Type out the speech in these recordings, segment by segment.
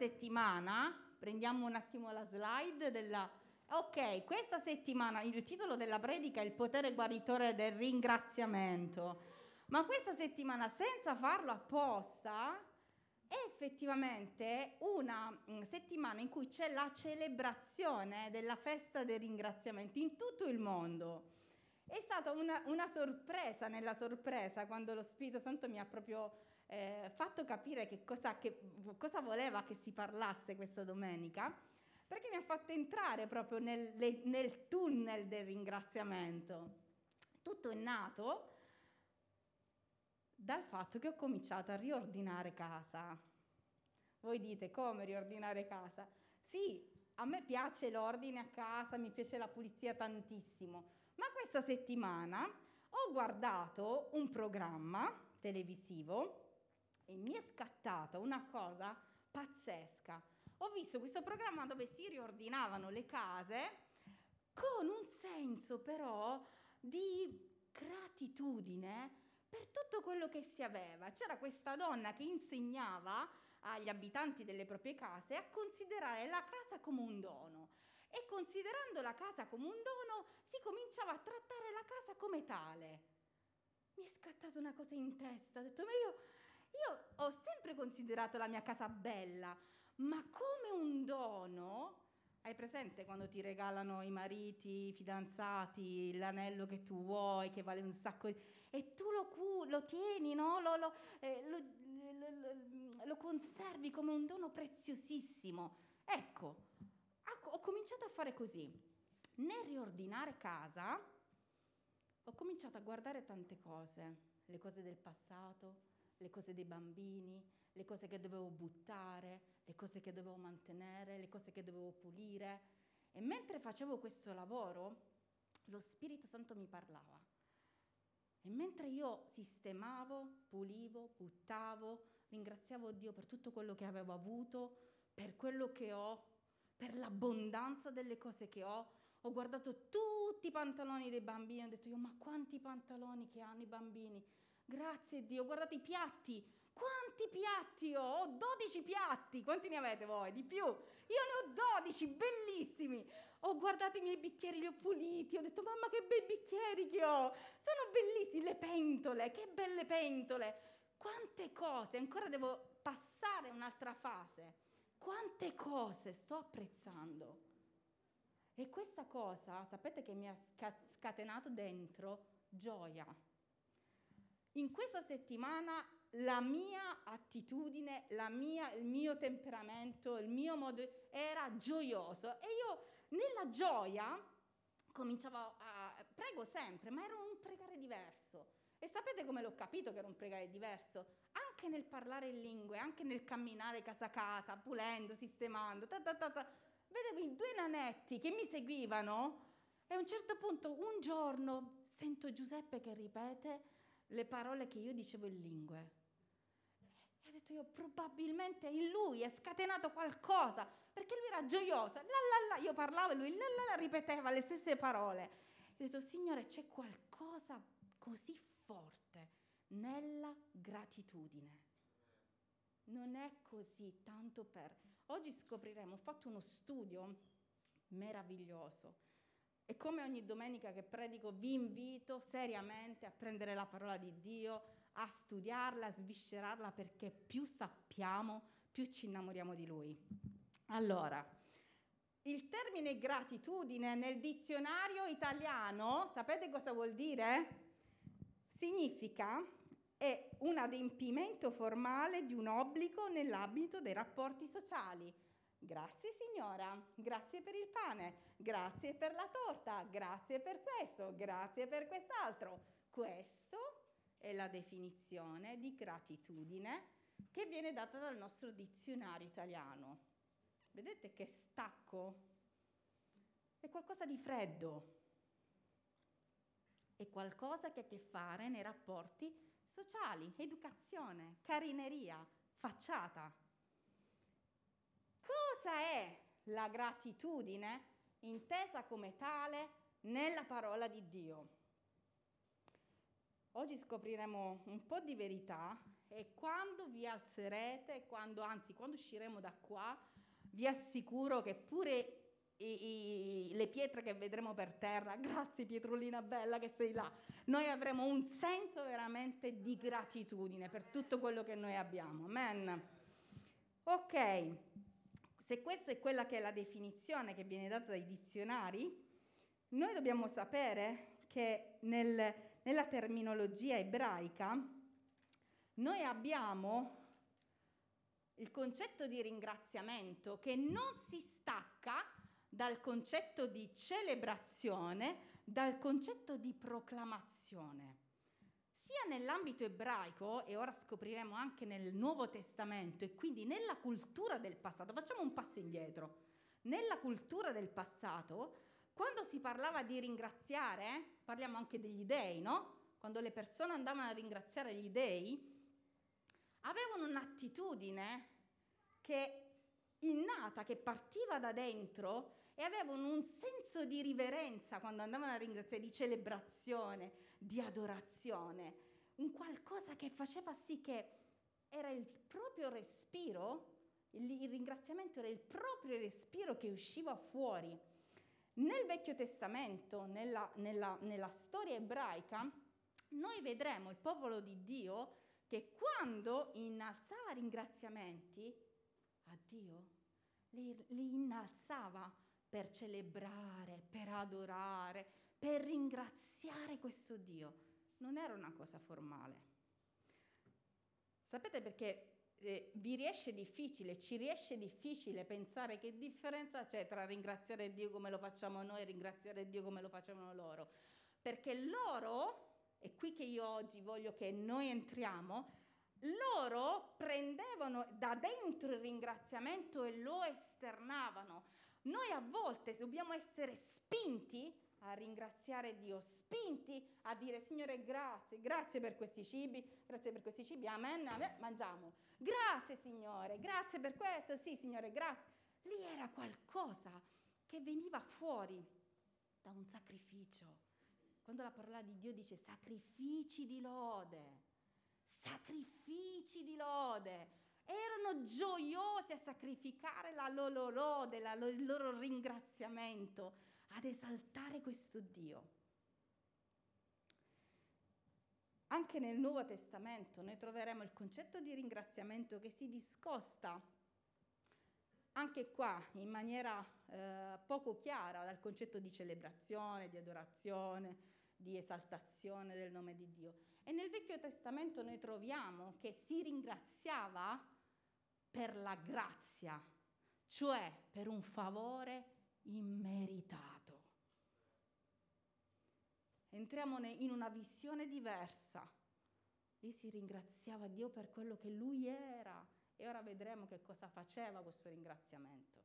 settimana, prendiamo un attimo la slide della... Ok, questa settimana il titolo della predica è il potere guaritore del ringraziamento, ma questa settimana senza farlo apposta è effettivamente una mm, settimana in cui c'è la celebrazione della festa dei ringraziamenti in tutto il mondo. È stata una, una sorpresa nella sorpresa quando lo Spirito Santo mi ha proprio eh, fatto capire che cosa, che cosa voleva che si parlasse questa domenica, perché mi ha fatto entrare proprio nel, nel tunnel del ringraziamento. Tutto è nato dal fatto che ho cominciato a riordinare casa. Voi dite come riordinare casa? Sì, a me piace l'ordine a casa, mi piace la pulizia tantissimo, ma questa settimana ho guardato un programma televisivo e mi è scattata una cosa pazzesca. Ho visto questo programma dove si riordinavano le case con un senso però di gratitudine per tutto quello che si aveva. C'era questa donna che insegnava agli abitanti delle proprie case a considerare la casa come un dono. E considerando la casa come un dono, si cominciava a trattare la casa come tale. Mi è scattata una cosa in testa, ho detto, ma io, io ho sempre considerato la mia casa bella, ma come un dono, hai presente quando ti regalano i mariti, i fidanzati, l'anello che tu vuoi, che vale un sacco di e tu lo, lo tieni, no? lo, lo, eh, lo, conservi come un dono preziosissimo. Ecco, ho cominciato a fare così. Nel riordinare casa, ho cominciato a guardare tante cose, le cose del passato, le cose dei bambini, le cose che dovevo buttare, le cose che dovevo mantenere, le cose che dovevo pulire. E mentre facevo questo lavoro, lo Spirito Santo mi parlava. E mentre io sistemavo, pulivo, buttavo, ringraziavo Dio per tutto quello che avevo avuto, per quello che ho, per l'abbondanza delle cose che ho, ho guardato tutti i pantaloni dei bambini, ho detto io ma quanti pantaloni che hanno i bambini, grazie Dio, guardate i piatti, quanti piatti ho, ho 12 piatti, quanti ne avete voi? Di più? Io ne ho 12, bellissimi, ho guardato i miei bicchieri, li ho puliti, ho detto mamma che bei bicchieri che ho, sono bellissimi, le pentole, che belle pentole, quante cose, ancora devo passare un'altra fase, quante cose sto apprezzando. E questa cosa, sapete che mi ha scatenato dentro? Gioia. In questa settimana la mia attitudine, la mia, il mio temperamento, il mio modo era gioioso e io nella gioia cominciavo a... prego sempre, ma era un pregare diverso. E sapete come l'ho capito che era un pregare diverso? Anche nel parlare in lingue, anche nel camminare casa a casa, pulendo, sistemando, ta ta ta ta. vedevo i due nanetti che mi seguivano e a un certo punto, un giorno, sento Giuseppe che ripete le parole che io dicevo in lingue. E ho detto io, probabilmente in lui è scatenato qualcosa perché lui era gioioso. La, la, la. Io parlavo e lui la, la, la, ripeteva le stesse parole. Ho detto, Signore, c'è qualcosa così forte nella gratitudine. Non è così, tanto per... Oggi scopriremo, ho fatto uno studio meraviglioso e come ogni domenica che predico vi invito seriamente a prendere la parola di Dio, a studiarla, a sviscerarla perché più sappiamo, più ci innamoriamo di Lui. Allora, il termine gratitudine nel dizionario italiano, sapete cosa vuol dire? Significa è un adempimento formale di un obbligo nell'ambito dei rapporti sociali. Grazie signora, grazie per il pane, grazie per la torta, grazie per questo, grazie per quest'altro. Questo è la definizione di gratitudine che viene data dal nostro dizionario italiano. Vedete che stacco? È qualcosa di freddo. È qualcosa che ha a che fare nei rapporti sociali, educazione, carineria, facciata. Cosa è la gratitudine intesa come tale nella parola di Dio? Oggi scopriremo un po' di verità e quando vi alzerete, quando, anzi quando usciremo da qua, vi assicuro che pure i, i, le pietre che vedremo per terra, grazie Pietrolina bella che sei là, noi avremo un senso veramente di gratitudine per tutto quello che noi abbiamo. Amen. Ok, se questa è quella che è la definizione che viene data dai dizionari, noi dobbiamo sapere che nel, nella terminologia ebraica noi abbiamo il concetto di ringraziamento che non si stacca dal concetto di celebrazione, dal concetto di proclamazione. Sia nell'ambito ebraico, e ora scopriremo anche nel Nuovo Testamento, e quindi nella cultura del passato, facciamo un passo indietro. Nella cultura del passato, quando si parlava di ringraziare, parliamo anche degli dei, no? Quando le persone andavano a ringraziare gli dei, avevano un'attitudine che innata, che partiva da dentro e avevano un senso di riverenza quando andavano a ringraziare, di celebrazione, di adorazione, un qualcosa che faceva sì che era il proprio respiro, il, ringraziamento era il proprio respiro che usciva fuori. Nel Vecchio Testamento, nella, nella, nella storia ebraica, noi vedremo il popolo di Dio che quando innalzava ringraziamenti a Dio, li, li innalzava per celebrare, per adorare, per ringraziare questo Dio. Non era una cosa formale. Sapete perché eh, vi riesce difficile, ci riesce difficile pensare che differenza c'è tra ringraziare Dio come lo facciamo noi e ringraziare Dio come lo facevano loro? Perché loro, è qui che io oggi voglio che noi entriamo, loro prendevano da dentro il ringraziamento e lo esternavano. Noi a volte dobbiamo essere spinti a ringraziare Dio, spinti a dire Signore grazie, grazie per questi cibi, grazie per questi cibi, amen, amen, mangiamo. Grazie Signore, grazie per questo, sì Signore, grazie. Lì era qualcosa che veniva fuori da un sacrificio. Quando la parola di Dio dice sacrifici di lode, sacrifici di lode. Erano gioiosi a sacrificare la loro lode, la, il loro ringraziamento, ad esaltare questo Dio. Anche nel Nuovo Testamento noi troveremo il concetto di ringraziamento che si discosta anche qua in maniera eh, poco chiara dal concetto di celebrazione, di adorazione, di esaltazione del nome di Dio. E nel Vecchio Testamento noi troviamo che si ringraziava per la grazia, cioè per un favore immeritato. Entriamo in una visione diversa. Lì si ringraziava Dio per quello che Lui era e ora vedremo che cosa faceva questo ringraziamento.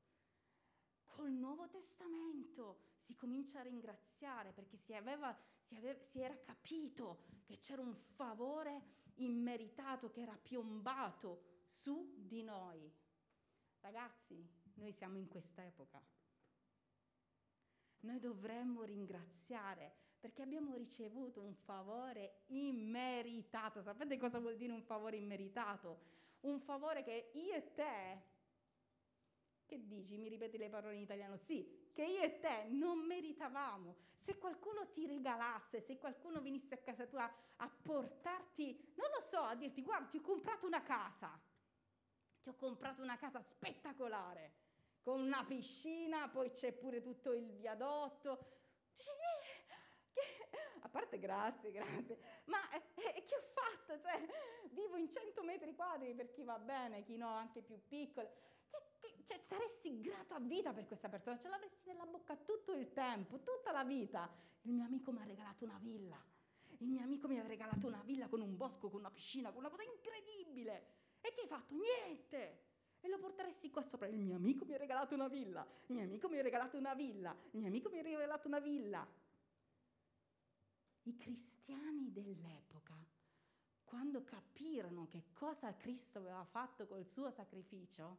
Col Nuovo Testamento si comincia a ringraziare perché si, aveva, si, aveva, si era capito che c'era un favore immeritato che era piombato su di noi. Ragazzi, noi siamo in questa epoca. Noi dovremmo ringraziare perché abbiamo ricevuto un favore immeritato. Sapete cosa vuol dire un favore immeritato? Un favore che io e te che dici? Mi ripeti le parole in italiano? Sì, che io e te non meritavamo. Se qualcuno ti regalasse, se qualcuno venisse a casa tua a portarti, non lo so, a dirti guarda, ti ho comprato una casa. Ti ho comprato una casa spettacolare, con una piscina, poi c'è pure tutto il viadotto. Dici, eh, a parte grazie, grazie, ma eh, che ho fatto? Cioè, vivo in 100 metri quadri per chi va bene, chi no, anche più piccolo cioè, saresti grato a vita per questa persona, ce l'avresti nella bocca tutto il tempo, tutta la vita. Il mio amico mi ha regalato una villa. Il mio amico mi ha regalato una villa con un bosco, con una piscina, con una cosa incredibile. E che hai fatto? Niente. E lo porteresti qua sopra. Il mio amico mi ha regalato una villa. Il mio amico mi ha regalato una villa. Il mio amico mi ha regalato una villa. I cristiani dell'epoca, quando capirono che cosa Cristo aveva fatto col suo sacrificio,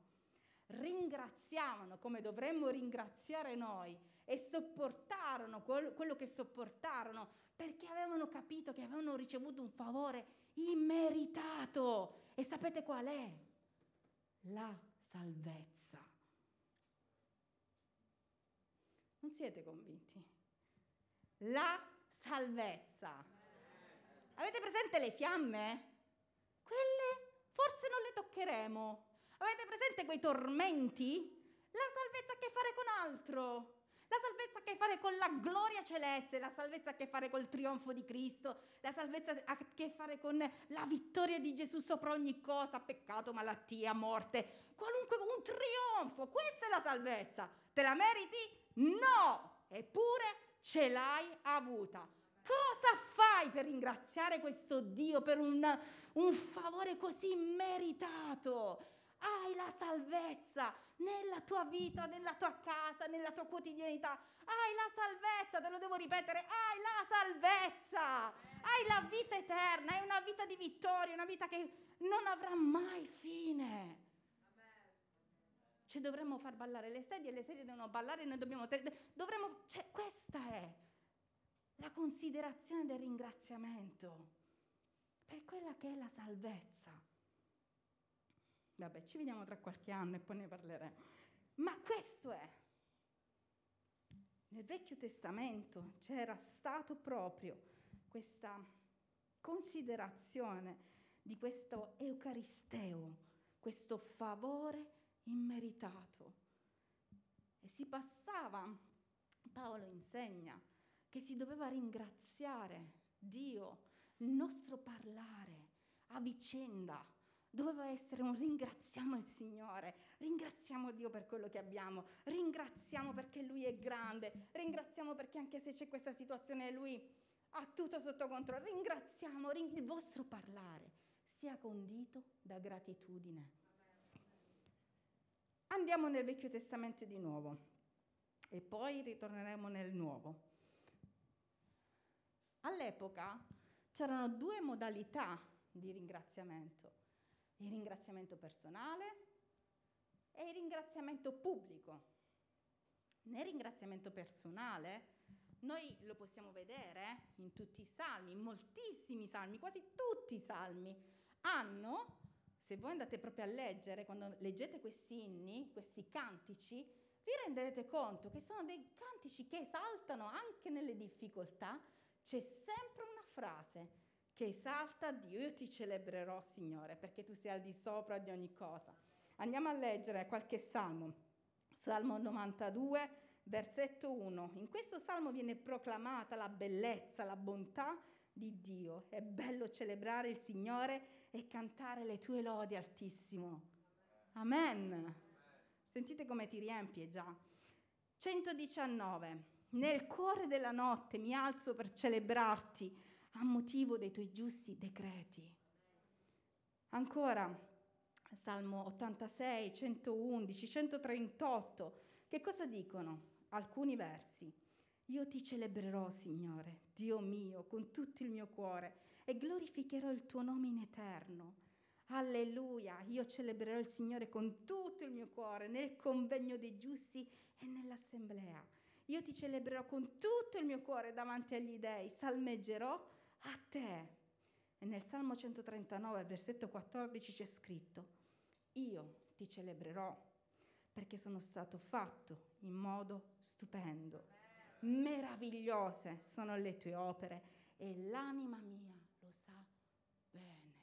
ringraziavano come dovremmo ringraziare noi e sopportarono quello che sopportarono perché avevano capito che avevano ricevuto un favore immeritato. E sapete qual è? La salvezza. Non siete convinti? La salvezza. Avete presente le fiamme? Quelle forse non le toccheremo. Avete presente quei tormenti? La salvezza ha a che fare con altro. La salvezza ha a che fare con la gloria celeste, la salvezza ha a che fare col trionfo di Cristo, la salvezza ha a che fare con la vittoria di Gesù sopra ogni cosa, peccato, malattia, morte, qualunque un trionfo. Questa è la salvezza. Te la meriti? No! Eppure ce l'hai avuta. Cosa fai per ringraziare questo Dio per un, un favore così meritato? Hai la salvezza nella tua vita, nella tua casa, nella tua quotidianità. Hai la salvezza, te lo devo ripetere, hai la salvezza. Hai la vita eterna, hai una vita di vittoria, una vita che non avrà mai fine. Ci dovremmo far ballare le sedie, le sedie devono ballare, noi dobbiamo... Te- dovremmo, cioè, questa è la considerazione del ringraziamento per quella che è la salvezza. Vabbè, ci vediamo tra qualche anno e poi ne parleremo. Ma questo è. Nel Vecchio Testamento c'era stato proprio questa considerazione di questo Eucaristeo, questo favore immeritato. E si passava, Paolo insegna, che si doveva ringraziare Dio, il nostro parlare a vicenda doveva essere un ringraziamo il Signore, ringraziamo Dio per quello che abbiamo, ringraziamo perché Lui è grande, ringraziamo perché anche se c'è questa situazione Lui ha tutto sotto controllo, ringraziamo, ring- il vostro parlare sia condito da gratitudine. Andiamo nel Vecchio Testamento di nuovo e poi ritorneremo nel Nuovo. All'epoca c'erano due modalità di ringraziamento il ringraziamento personale e il ringraziamento pubblico. Nel ringraziamento personale noi lo possiamo vedere in tutti i salmi, in moltissimi salmi, quasi tutti i salmi hanno, se voi andate proprio a leggere, quando leggete questi inni, questi cantici, vi renderete conto che sono dei cantici che esaltano anche nelle difficoltà, c'è sempre una frase che esalta Dio. Io ti celebrerò, Signore, perché tu sei al di sopra di ogni cosa. Andiamo a leggere qualche salmo. Salmo 92, versetto 1. In questo salmo viene proclamata la bellezza, la bontà di Dio. È bello celebrare il Signore e cantare le tue lodi, Altissimo. Amen. Sentite come ti riempie già. 119. Nel cuore della notte mi alzo per celebrarti a motivo dei tuoi giusti decreti. Ancora, Salmo 86, 111, 138, che cosa dicono? Alcuni versi. Io ti celebrerò, Signore, Dio mio, con tutto il mio cuore e glorificherò il tuo nome in eterno. Alleluia, io celebrerò il Signore con tutto il mio cuore nel convegno dei giusti e nell'assemblea. Io ti celebrerò con tutto il mio cuore davanti agli dei, salmeggerò a te. E nel Salmo 139, versetto 14 c'è scritto, io ti celebrerò perché sono stato fatto in modo stupendo. Meravigliose sono le tue opere e l'anima mia lo sa bene.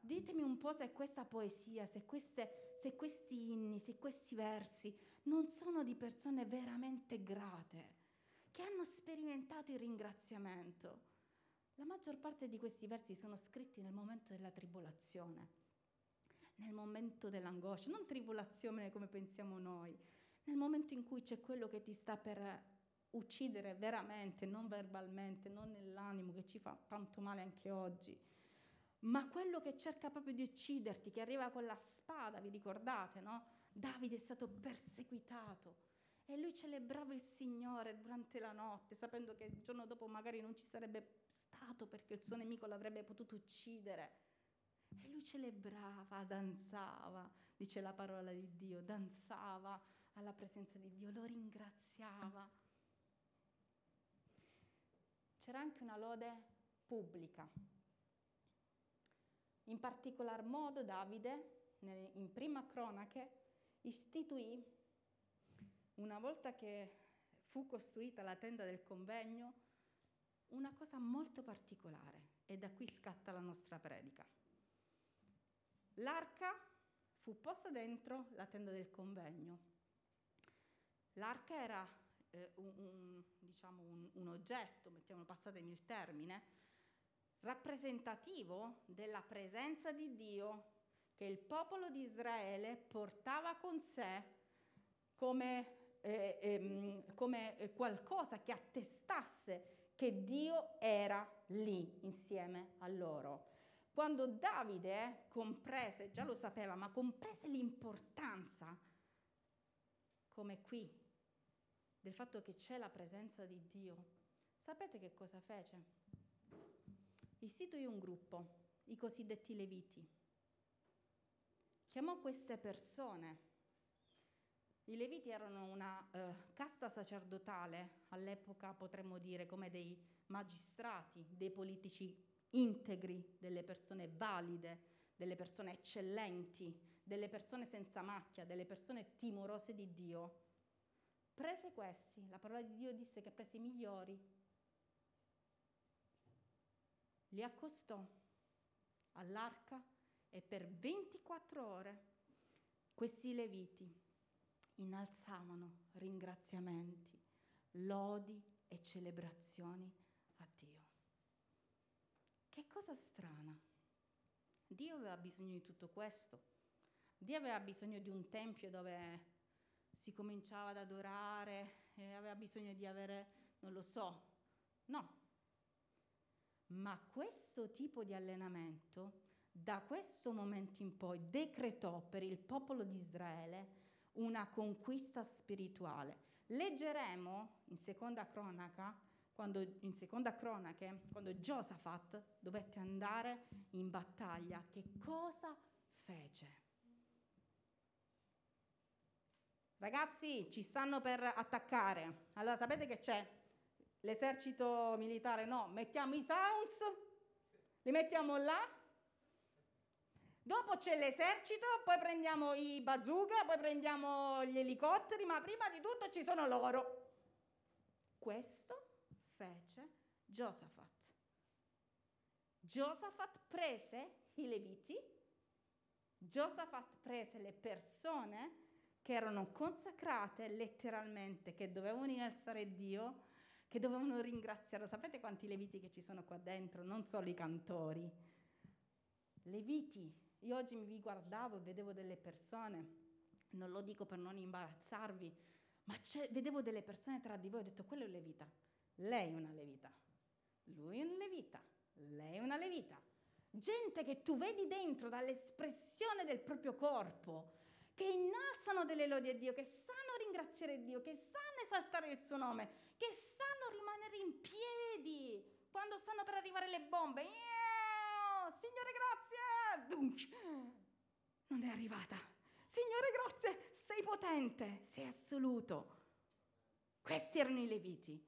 Ditemi un po' se questa poesia, se, queste, se questi inni, se questi versi non sono di persone veramente grate che hanno sperimentato il ringraziamento. La maggior parte di questi versi sono scritti nel momento della tribolazione, nel momento dell'angoscia, non tribolazione come pensiamo noi, nel momento in cui c'è quello che ti sta per uccidere veramente, non verbalmente, non nell'animo che ci fa tanto male anche oggi, ma quello che cerca proprio di ucciderti, che arriva con la spada, vi ricordate, no? Davide è stato perseguitato e lui celebrava il Signore durante la notte, sapendo che il giorno dopo magari non ci sarebbe stato perché il suo nemico l'avrebbe potuto uccidere. E lui celebrava, danzava, dice la parola di Dio, danzava alla presenza di Dio, lo ringraziava. C'era anche una lode pubblica. In particolar modo Davide, in prima cronache, istituì, una volta che fu costruita la tenda del convegno, una cosa molto particolare e da qui scatta la nostra predica. L'arca fu posta dentro la tenda del convegno. L'arca era eh, un, un, diciamo un, un, oggetto, mettiamo, passatemi il termine, rappresentativo della presenza di Dio che il popolo di Israele portava con sé come, eh, eh, come qualcosa che attestasse che Dio era lì insieme a loro. Quando Davide comprese, già lo sapeva, ma comprese l'importanza, come qui, del fatto che c'è la presenza di Dio, sapete che cosa fece? Istituì un gruppo, i cosiddetti leviti. Chiamò queste persone. I leviti erano una uh, casta sacerdotale, all'epoca potremmo dire come dei magistrati, dei politici integri, delle persone valide, delle persone eccellenti, delle persone senza macchia, delle persone timorose di Dio. Prese questi, la parola di Dio disse che prese i migliori, li accostò all'arca e per 24 ore questi leviti innalzavano ringraziamenti, lodi e celebrazioni che cosa strana. Dio aveva bisogno di tutto questo. Dio aveva bisogno di un tempio dove si cominciava ad adorare aveva bisogno di avere, non lo so, no. Ma questo tipo di allenamento da questo momento in poi decretò per il popolo di Israele una conquista spirituale. Leggeremo in seconda cronaca quando, in seconda cronache, quando Giosafat dovette andare in battaglia, che cosa fece? Ragazzi, ci stanno per attaccare. Allora sapete che c'è? L'esercito militare no, mettiamo i sounds, li mettiamo là. Dopo c'è l'esercito, poi prendiamo i bazooka, poi prendiamo gli elicotteri, ma prima di tutto ci sono loro. Questo fece Giosafat. Giosafat prese i Leviti, Giosafat prese le persone che erano consacrate letteralmente, che dovevano innalzare Dio, che dovevano ringraziarlo. Sapete quanti Leviti che ci sono qua dentro? Non solo i cantori. Leviti, io oggi mi guardavo e vedevo delle persone, non lo dico per non imbarazzarvi, ma vedevo delle persone tra di voi ho detto quello è un levita lei è una levita, lui è un levita, lei è una levita. Gente che tu vedi dentro dall'espressione del proprio corpo, che innalzano delle lodi a Dio, che sanno ringraziare Dio, che sanno esaltare il suo nome, che sanno rimanere in piedi quando stanno per arrivare le bombe. Signore grazie! Non è arrivata. Signore grazie, sei potente, sei assoluto. Questi erano i leviti.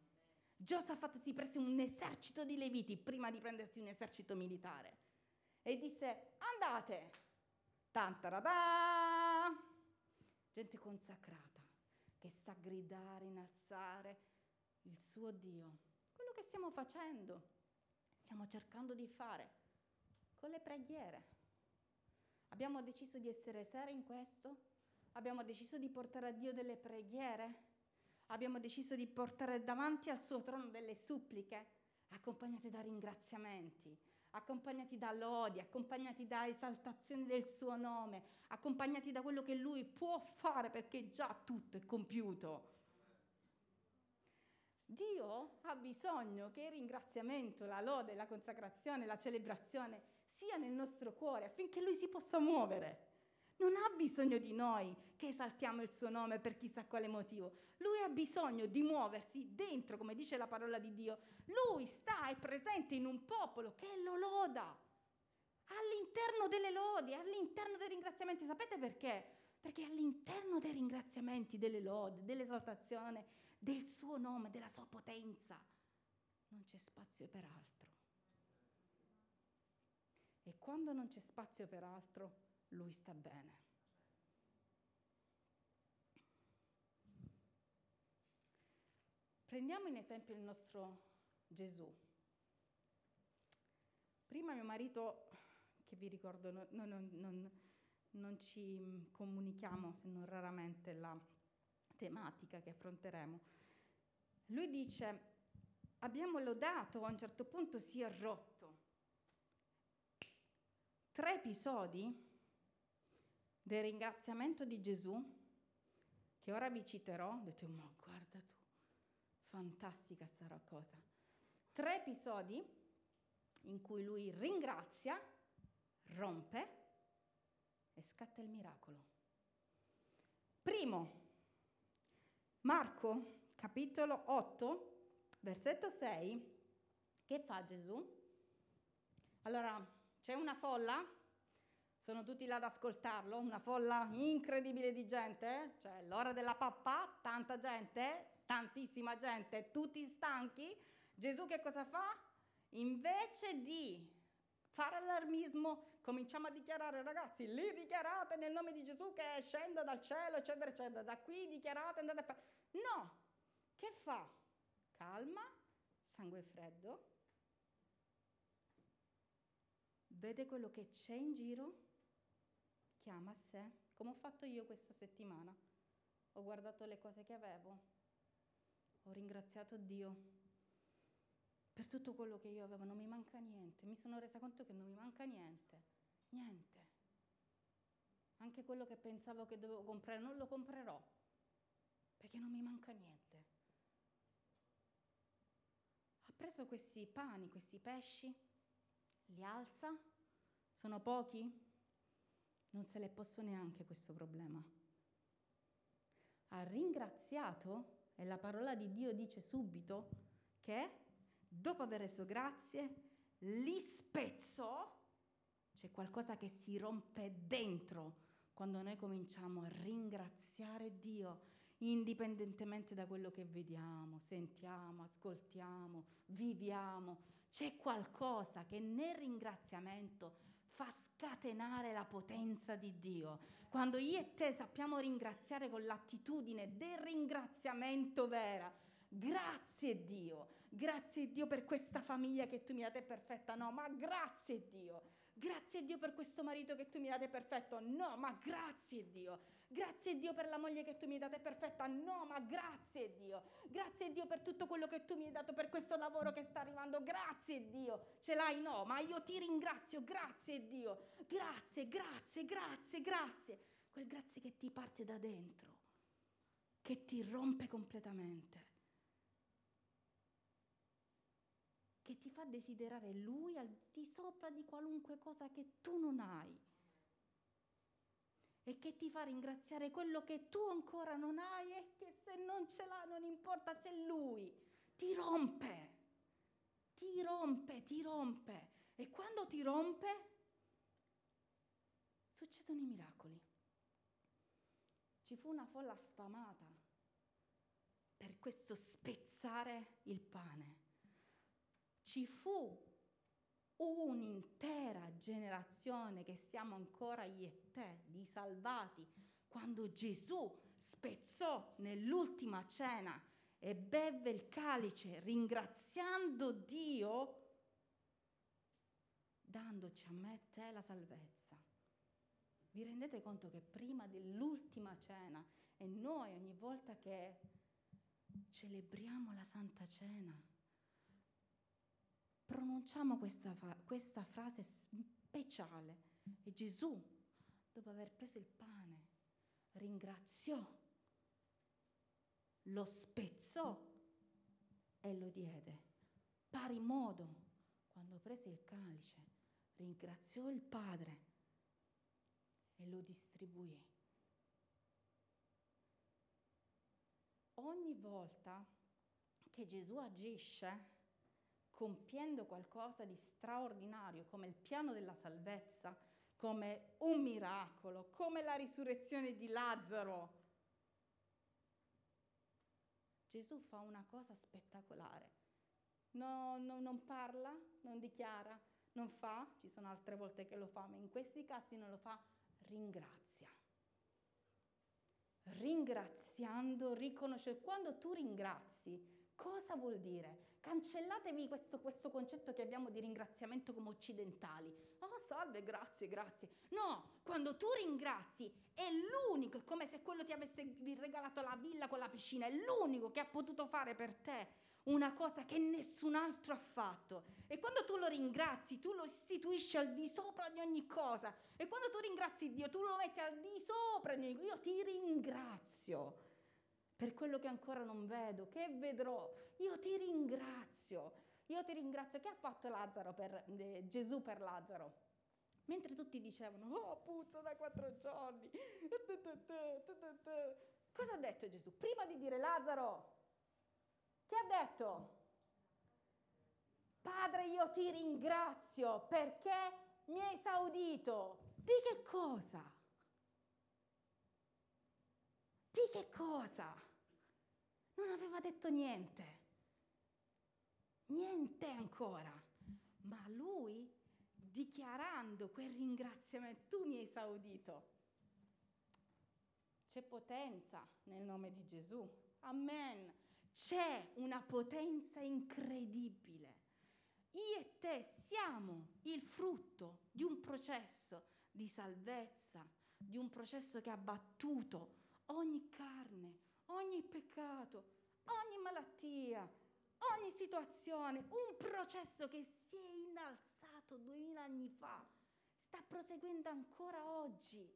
Giosafat si prese un esercito di leviti prima di prendersi un esercito militare e disse andate, tantarada, gente consacrata che sa gridare, innalzare il suo Dio. Quello che stiamo facendo, stiamo cercando di fare con le preghiere. Abbiamo deciso di essere seri in questo? Abbiamo deciso di portare a Dio delle preghiere? abbiamo deciso di portare davanti al suo trono delle suppliche, accompagnate da ringraziamenti, accompagnati da lodi, accompagnati da esaltazione del suo nome, accompagnati da quello che lui può fare perché già tutto è compiuto. Dio ha bisogno che il ringraziamento, la lode, la consacrazione, la celebrazione sia nel nostro cuore affinché lui si possa muovere non ha bisogno di noi che esaltiamo il suo nome per chissà quale motivo. Lui ha bisogno di muoversi dentro, come dice la parola di Dio. Lui sta e presente in un popolo che lo loda. all'interno delle lodi, all'interno dei ringraziamenti. Sapete perché? Perché all'interno dei ringraziamenti, delle lodi, dell'esaltazione, del suo nome, della sua potenza, non c'è spazio per altro. E quando non c'è spazio per altro, lui sta bene. Prendiamo in esempio il nostro Gesù. Prima mio marito, che vi ricordo, noi non, non, non ci comunichiamo se non raramente la tematica che affronteremo, lui dice, abbiamo lodato, a un certo punto si è rotto. Tre episodi del ringraziamento di Gesù, che ora vi citerò, ho detto, ma guarda tu, fantastica sta cosa. Tre episodi in cui lui ringrazia, rompe e scatta il miracolo. Primo, Marco, capitolo 8, versetto 6, che fa Gesù? Allora, c'è una folla, sono tutti là ad ascoltarlo, una folla incredibile di gente, eh? cioè l'ora della papà, tanta gente, tantissima gente, tutti stanchi. Gesù che cosa fa? Invece di fare allarmismo, cominciamo a dichiarare, ragazzi, lì dichiarate nel nome di Gesù che scenda dal cielo, eccetera, eccetera, da qui dichiarate, andate a fare. No, che fa? Calma, sangue freddo, vede quello che c'è in giro, chiama a sé, come ho fatto io questa settimana. Ho guardato le cose che avevo, ho ringraziato Dio per tutto quello che io avevo, non mi manca niente, mi sono resa conto che non mi manca niente, niente. Anche quello che pensavo che dovevo comprare non lo comprerò, perché non mi manca niente. Ha preso questi pani, questi pesci, li alza, sono pochi? Non se le posso neanche questo problema. Ha ringraziato, e la parola di Dio dice subito, che dopo aver reso grazie, li spezzò, c'è qualcosa che si rompe dentro quando noi cominciamo a ringraziare Dio, indipendentemente da quello che vediamo, sentiamo, ascoltiamo, viviamo. C'è qualcosa che nel ringraziamento fa scatenare la potenza di Dio. Quando io e te sappiamo ringraziare con l'attitudine del ringraziamento vera, grazie Dio, Grazie Dio per questa famiglia che tu mi date perfetta. No, ma grazie Dio. Grazie Dio per questo marito che tu mi date perfetto. No, ma grazie Dio. Grazie Dio per la moglie che tu mi date perfetta. No, ma grazie Dio. Grazie Dio per tutto quello che tu mi hai dato per questo lavoro che sta arrivando. Grazie Dio. Ce l'hai? No, ma io ti ringrazio. Grazie Dio. Grazie, grazie, grazie, grazie. Quel grazie che ti parte da dentro, che ti rompe completamente. Che ti fa desiderare Lui al di sopra di qualunque cosa che tu non hai e che ti fa ringraziare quello che tu ancora non hai e che se non ce l'ha non importa, c'è Lui. Ti rompe, ti rompe, ti rompe. E quando ti rompe succedono i miracoli. Ci fu una folla sfamata per questo spezzare il pane ci fu un'intera generazione che siamo ancora io e te, di salvati, quando Gesù spezzò nell'ultima cena e beve il calice ringraziando Dio, dandoci a me e te la salvezza. Vi rendete conto che prima dell'ultima cena e noi ogni volta che celebriamo la Santa Cena, pronunciamo questa, questa frase speciale e Gesù, dopo aver preso il pane, ringraziò, lo spezzò e lo diede. Pari modo, quando prese il calice, ringraziò il Padre e lo distribuì. Ogni volta che Gesù agisce, compiendo qualcosa di straordinario come il piano della salvezza, come un miracolo, come la risurrezione di Lazzaro. Gesù fa una cosa spettacolare. No, no, non parla, non dichiara, non fa, ci sono altre volte che lo fa, ma in questi casi non lo fa, ringrazia. Ringraziando, riconosce. Quando tu ringrazi, cosa vuol dire? Cancellatevi questo, questo concetto che abbiamo di ringraziamento come occidentali. Oh, salve, grazie, grazie. No, quando tu ringrazi è l'unico, è come se quello ti avesse regalato la villa con la piscina, è l'unico che ha potuto fare per te una cosa che nessun altro ha fatto. E quando tu lo ringrazi, tu lo istituisci al di sopra di ogni cosa. E quando tu ringrazi Dio, tu lo metti al di sopra di ogni cosa. Io ti ringrazio per quello che ancora non vedo, che vedrò. Io ti ringrazio. Io ti ringrazio. Che ha fatto Lazzaro per, eh, Gesù per Lazzaro? Mentre tutti dicevano, oh puzza da quattro giorni. Cosa ha detto Gesù? Prima di dire Lazzaro, che ha detto? Padre, io ti ringrazio perché mi hai esaudito. Di che cosa? Di che cosa? Non aveva detto niente. Niente ancora. Ma lui, dichiarando quel ringraziamento, tu mi hai esaudito. C'è potenza nel nome di Gesù. Amen. C'è una potenza incredibile. Io e te siamo il frutto di un processo di salvezza, di un processo che ha battuto ogni carne, ogni peccato, ogni malattia, ogni situazione, un processo che si è innalzato duemila anni fa, sta proseguendo ancora oggi.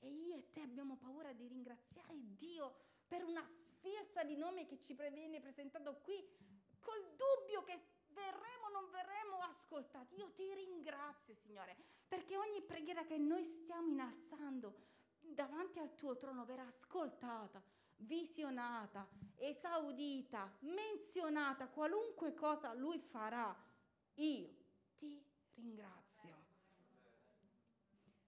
E io e te abbiamo paura di ringraziare Dio per una sfilza di nomi che ci viene presentato qui, col dubbio che verremo o non verremo ascoltati. Io ti ringrazio, Signore, perché ogni preghiera che noi stiamo innalzando davanti al tuo trono verrà ascoltata, visionata, esaudita, menzionata, qualunque cosa lui farà. Io ti ringrazio.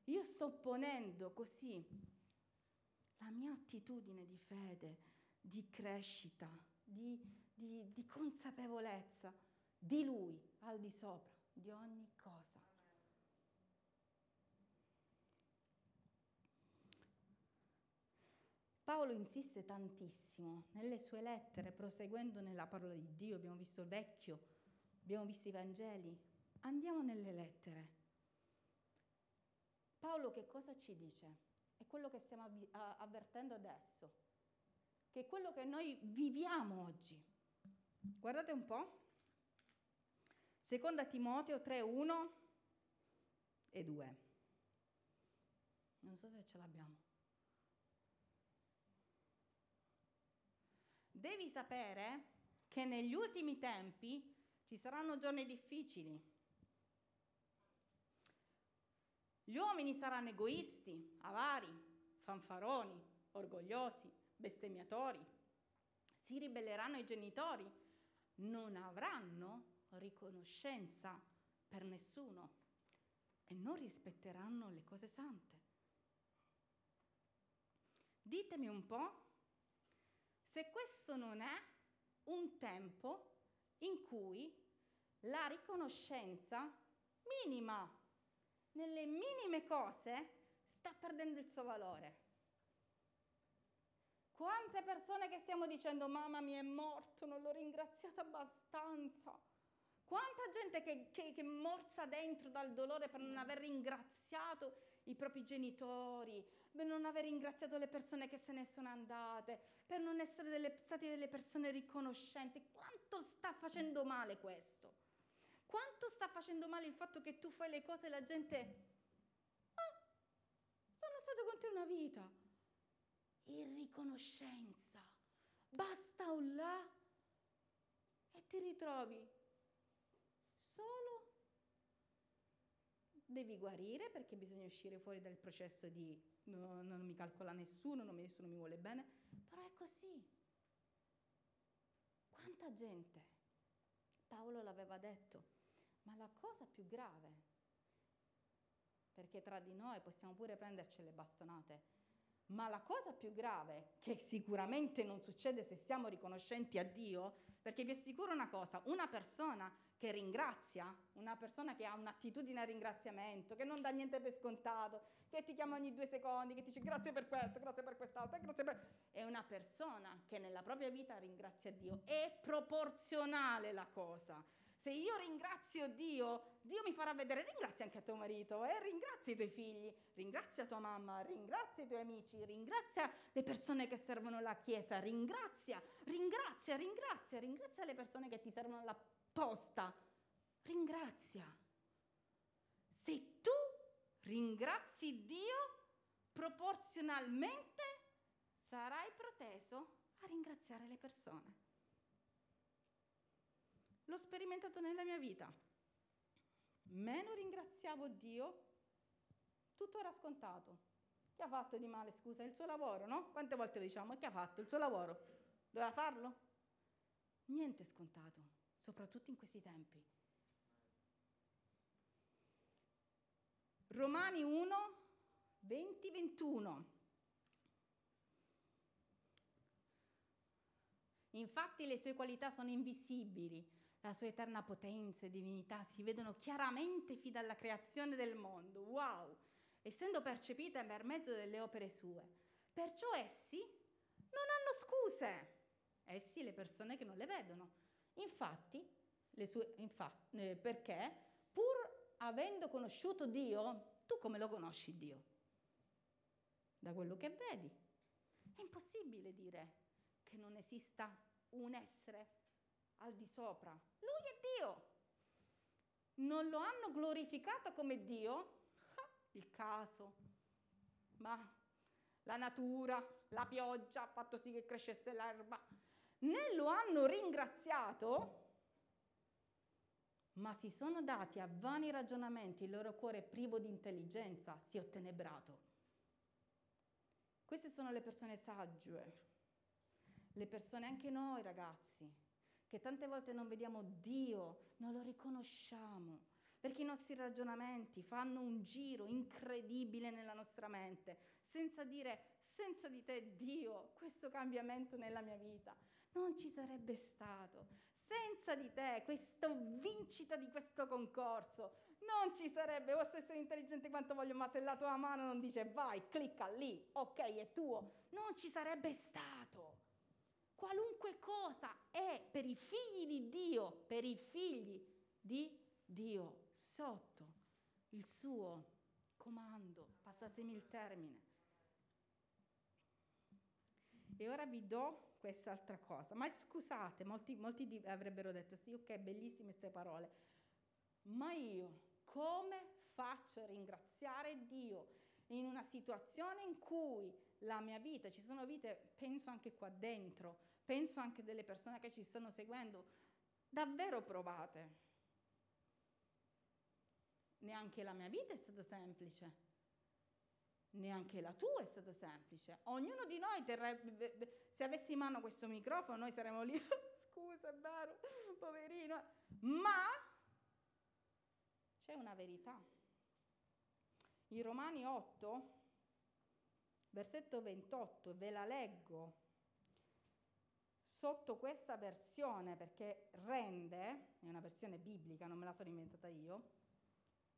Io sto ponendo così la mia attitudine di fede, di crescita, di, di, di consapevolezza di Lui al di sopra di ogni cosa. Paolo insiste tantissimo nelle sue lettere, proseguendo nella parola di Dio, abbiamo visto il vecchio, abbiamo visto i Vangeli, andiamo nelle lettere. Paolo che cosa ci dice? È quello che stiamo avvertendo adesso, che è quello che noi viviamo oggi. Guardate un po'. Seconda Timoteo 3, 1 e 2. Non so se ce l'abbiamo. Devi sapere che negli ultimi tempi ci saranno giorni difficili. Gli uomini saranno egoisti, avari, fanfaroni, orgogliosi, bestemmiatori, si ribelleranno ai genitori, non avranno riconoscenza per nessuno e non rispetteranno le cose sante. Ditemi un po' se questo non è un tempo in cui la riconoscenza minima nelle minime cose sta perdendo il suo valore. Quante persone che stiamo dicendo mamma mi è morto, non l'ho ringraziato abbastanza. Quanta gente che, che, che morsa dentro dal dolore per non aver ringraziato i propri genitori, per non aver ringraziato le persone che se ne sono andate, per non essere delle, state delle persone riconoscenti. Quanto sta facendo male questo? Quanto sta facendo male il fatto che tu fai le cose e la gente... Ah, sono stato con te una vita. Irriconoscenza. Basta un là e ti ritrovi solo devi guarire perché bisogna uscire fuori dal processo di no, non mi calcola nessuno, non, nessuno mi vuole bene, però è così. Quanta gente Paolo l'aveva detto, ma la cosa più grave, perché tra di noi possiamo pure prenderci le bastonate, ma la cosa più grave, che sicuramente non succede se siamo riconoscenti a Dio, perché vi assicuro una cosa, una persona che ringrazia, una persona che ha un'attitudine al ringraziamento, che non dà niente per scontato, che ti chiama ogni due secondi, che ti dice grazie per questo, grazie per quest'altro, grazie per... È una persona che nella propria vita ringrazia Dio. È proporzionale la cosa. Se io ringrazio Dio, Dio mi farà vedere, ringrazia anche a tuo marito, eh? ringrazia i tuoi figli, ringrazia tua mamma, ringrazia i tuoi amici, ringrazia le persone che servono la Chiesa, ringrazia, ringrazia, ringrazia, ringrazia le persone che ti servono la posta, ringrazia. Se tu ringrazi Dio, proporzionalmente sarai proteso a ringraziare le persone. L'ho sperimentato nella mia vita. Meno ringraziavo Dio, tutto era scontato. Che ha fatto di male, scusa? Il suo lavoro, no? Quante volte lo diciamo? Che ha fatto? Il suo lavoro. Doveva farlo? Niente scontato, soprattutto in questi tempi. Romani 1, 20, 21. Infatti le sue qualità sono invisibili, la sua eterna potenza e divinità si vedono chiaramente fin dalla creazione del mondo, wow, essendo percepite per mezzo delle opere sue. Perciò essi non hanno scuse, essi le persone che non le vedono. Infatti, sue, infatti eh, perché pur avendo conosciuto Dio, tu come lo conosci Dio? Da quello che vedi. È impossibile dire che non esista un essere al di sopra. Lui è Dio. Non lo hanno glorificato come Dio? Il caso. Ma la natura, la pioggia ha fatto sì che crescesse l'erba. Né lo hanno ringraziato, ma si sono dati a vani ragionamenti, il loro cuore privo di intelligenza si è ottenebrato. Queste sono le persone sagge, le persone, anche noi ragazzi, che tante volte non vediamo Dio, non lo riconosciamo, perché i nostri ragionamenti fanno un giro incredibile nella nostra mente, senza dire, senza di te Dio, questo cambiamento nella mia vita non ci sarebbe stato. Senza di te, questa vincita di questo concorso, non ci sarebbe, posso essere intelligente quanto voglio, ma se la tua mano non dice vai, clicca lì, ok, è tuo, non ci sarebbe stato. Qualunque cosa è per i figli di Dio, per i figli di Dio, sotto il suo comando, passatemi il termine. E ora vi do quest'altra cosa. Ma scusate, molti, molti avrebbero detto sì, ok, bellissime queste parole, ma io come faccio a ringraziare Dio in una situazione in cui la mia vita, ci sono vite, penso anche qua dentro, penso anche delle persone che ci stanno seguendo, davvero provate. Neanche la mia vita è stata semplice. Neanche la tua è stata semplice. Ognuno di noi terrebbe, se avessi in mano questo microfono, noi saremmo lì, scusa, è vero, poverino. Ma c'è una verità. In Romani 8, versetto 28, ve la leggo sotto questa versione, perché rende, è una versione biblica, non me la sono inventata io,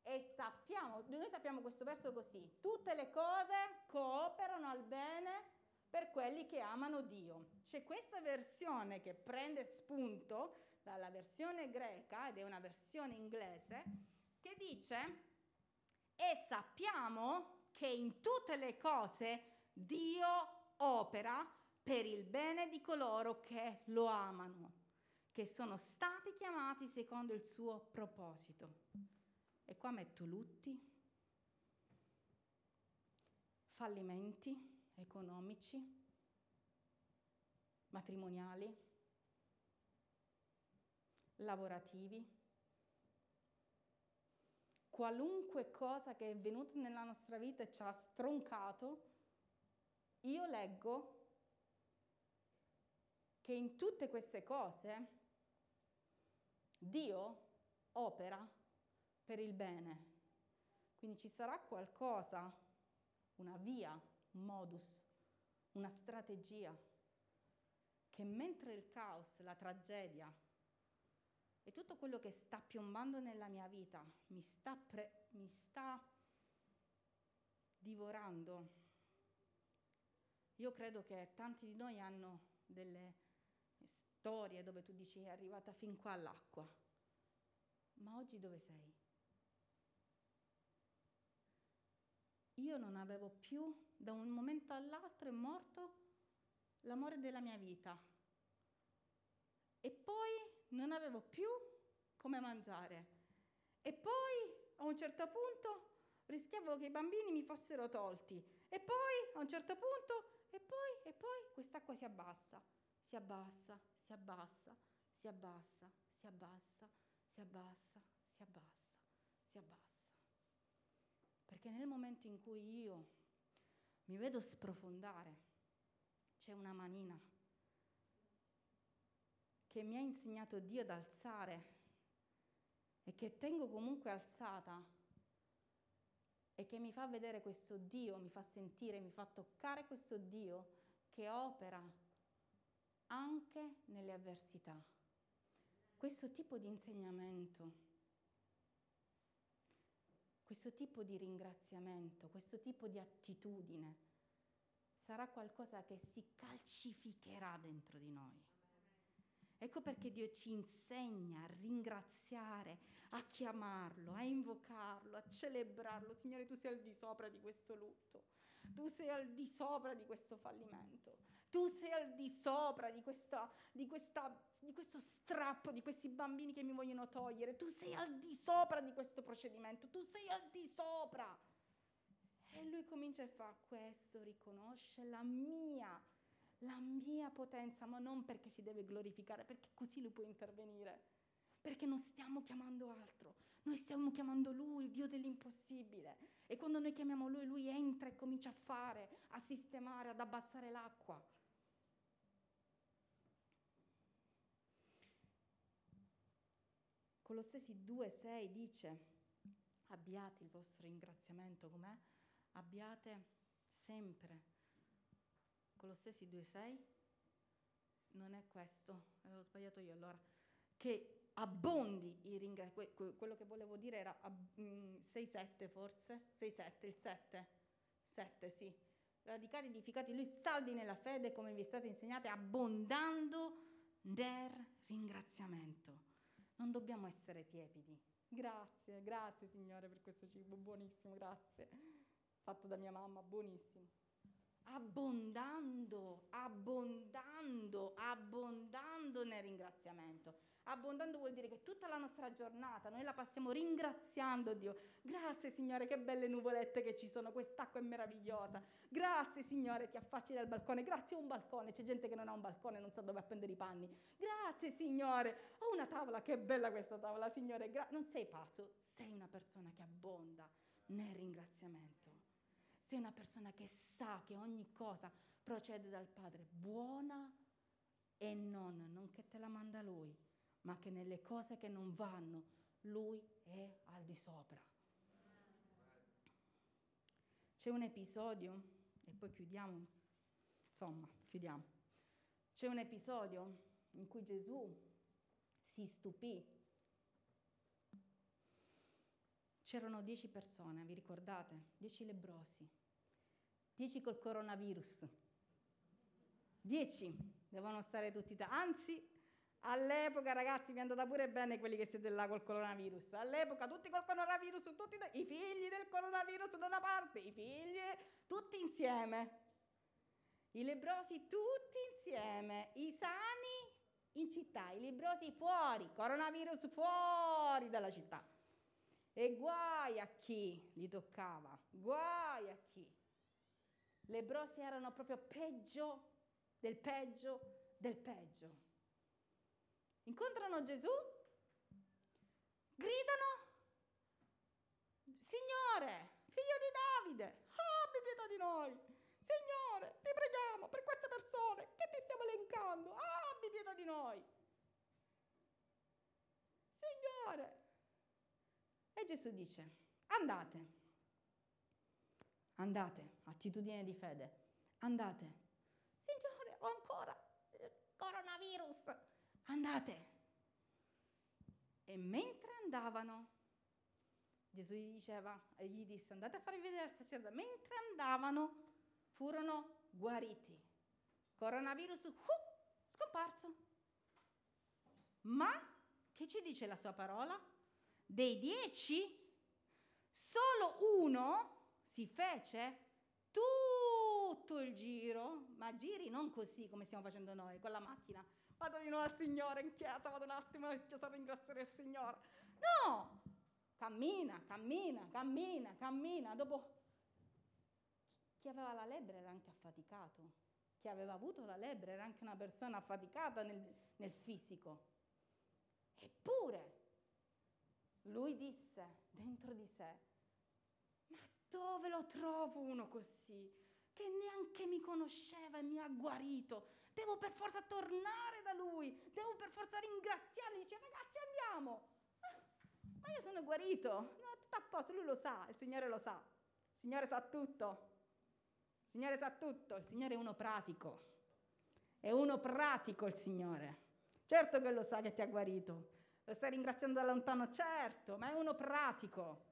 e sappiamo, noi sappiamo questo verso così, tutte le cose cooperano al bene per quelli che amano Dio. C'è questa versione che prende spunto dalla versione greca ed è una versione inglese che dice e sappiamo che in tutte le cose Dio opera per il bene di coloro che lo amano, che sono stati chiamati secondo il suo proposito. E qua metto lutti, fallimenti economici, matrimoniali, lavorativi, qualunque cosa che è venuta nella nostra vita e ci ha stroncato, io leggo che in tutte queste cose Dio opera per il bene. Quindi ci sarà qualcosa, una via, un modus, una strategia, che mentre il caos, la tragedia e tutto quello che sta piombando nella mia vita mi sta, pre- mi sta divorando, io credo che tanti di noi hanno delle storie dove tu dici è arrivata fin qua all'acqua, ma oggi dove sei? Io non avevo più, da un momento all'altro è morto l'amore della mia vita. E poi non avevo più come mangiare. E poi a un certo punto rischiavo che i bambini mi fossero tolti. E poi a un certo punto, e poi, e poi quest'acqua si abbassa, si abbassa, si abbassa, si abbassa, si abbassa, si abbassa, si abbassa, si abbassa. Perché nel momento in cui io mi vedo sprofondare, c'è una manina che mi ha insegnato Dio ad alzare e che tengo comunque alzata e che mi fa vedere questo Dio, mi fa sentire, mi fa toccare questo Dio che opera anche nelle avversità. Questo tipo di insegnamento questo tipo di ringraziamento, questo tipo di attitudine sarà qualcosa che si calcificherà dentro di noi. Ecco perché Dio ci insegna a ringraziare, a chiamarlo, a invocarlo, a celebrarlo. Signore, tu sei al di sopra di questo lutto, tu sei al di sopra di questo fallimento, tu sei al di sopra di, questa, di, questa, di questo strappo, di questi bambini che mi vogliono togliere. Tu sei al di sopra di questo procedimento. Tu sei al di sopra. E lui comincia e fa questo, riconosce la mia, la mia potenza, ma non perché si deve glorificare, perché così lui può intervenire. Perché non stiamo chiamando altro, noi stiamo chiamando lui, il Dio dell'impossibile. E quando noi chiamiamo lui, lui entra e comincia a fare, a sistemare, ad abbassare l'acqua. Colossesi 2,6 dice, abbiate il vostro ringraziamento com'è? Abbiate sempre. Colossesi 2,6? Non è questo, avevo sbagliato io allora. Che abbondi il ringraziamento, quello che volevo dire era 6,7 mm, forse? 6,7, il 7? 7, sì. Radicati, edificati, lui saldi nella fede come vi è stato insegnato, abbondando nel ringraziamento. Non dobbiamo essere tiepidi. Grazie, grazie Signore per questo cibo, buonissimo, grazie. Fatto da mia mamma, buonissimo. Abbondando, abbondando, abbondando nel ringraziamento. Abbondando vuol dire che tutta la nostra giornata noi la passiamo ringraziando Dio. Grazie Signore, che belle nuvolette che ci sono, quest'acqua è meravigliosa. Grazie Signore, ti affacci dal balcone. Grazie a un balcone, c'è gente che non ha un balcone non sa dove appendere i panni. Grazie Signore, ho una tavola, che bella questa tavola Signore. Gra- non sei pazzo, sei una persona che abbonda nel ringraziamento. Sei una persona che sa che ogni cosa procede dal Padre, buona e non, non che te la manda Lui ma che nelle cose che non vanno lui è al di sopra. C'è un episodio, e poi chiudiamo, insomma, chiudiamo. C'è un episodio in cui Gesù si stupì. C'erano dieci persone, vi ricordate? Dieci lebrosi, dieci col coronavirus. Dieci devono stare tutti, t- anzi All'epoca, ragazzi, mi è andata pure bene quelli che siete là col coronavirus. All'epoca, tutti col coronavirus, tutti i figli del coronavirus da una parte, i figli, tutti insieme. I lebrosi tutti insieme, i sani in città, i lebrosi fuori, coronavirus fuori dalla città. E guai a chi li toccava, guai a chi. Le lebrosi erano proprio peggio del peggio del peggio. Incontrano Gesù, gridano, Signore, figlio di Davide, abbi pietà di noi. Signore, ti preghiamo per queste persone che ti stiamo elencando, abbi pietà di noi. Gesù dice, andate, andate, attitudine di fede, andate. Signore, ho ancora il coronavirus, andate. E mentre andavano, Gesù gli diceva, gli disse, andate a farvi vedere al sacerdote. Mentre andavano, furono guariti. Coronavirus, uh, scomparso. Ma, che ci dice la sua parola? Dei dieci, solo uno si fece tutto il giro, ma giri non così come stiamo facendo noi, con la macchina. Vado di nuovo al Signore in chiesa, vado un attimo in chiesa a ringraziare il Signore. No! Cammina, cammina, cammina, cammina. Dopo chi aveva la lebbra era anche affaticato. Chi aveva avuto la lebbra era anche una persona affaticata nel, nel fisico. Eppure lui disse dentro di sé, ma dove lo trovo uno così? Che neanche mi conosceva e mi ha guarito. Devo per forza tornare da lui, devo per forza ringraziarlo. Dice, ragazzi andiamo ma io sono guarito, no, tutto a posto, lui lo sa, il Signore lo sa, il Signore sa tutto, il Signore sa tutto, il Signore è uno pratico, è uno pratico il Signore. Certo che lo sa che ti ha guarito, lo stai ringraziando da lontano, certo, ma è uno pratico.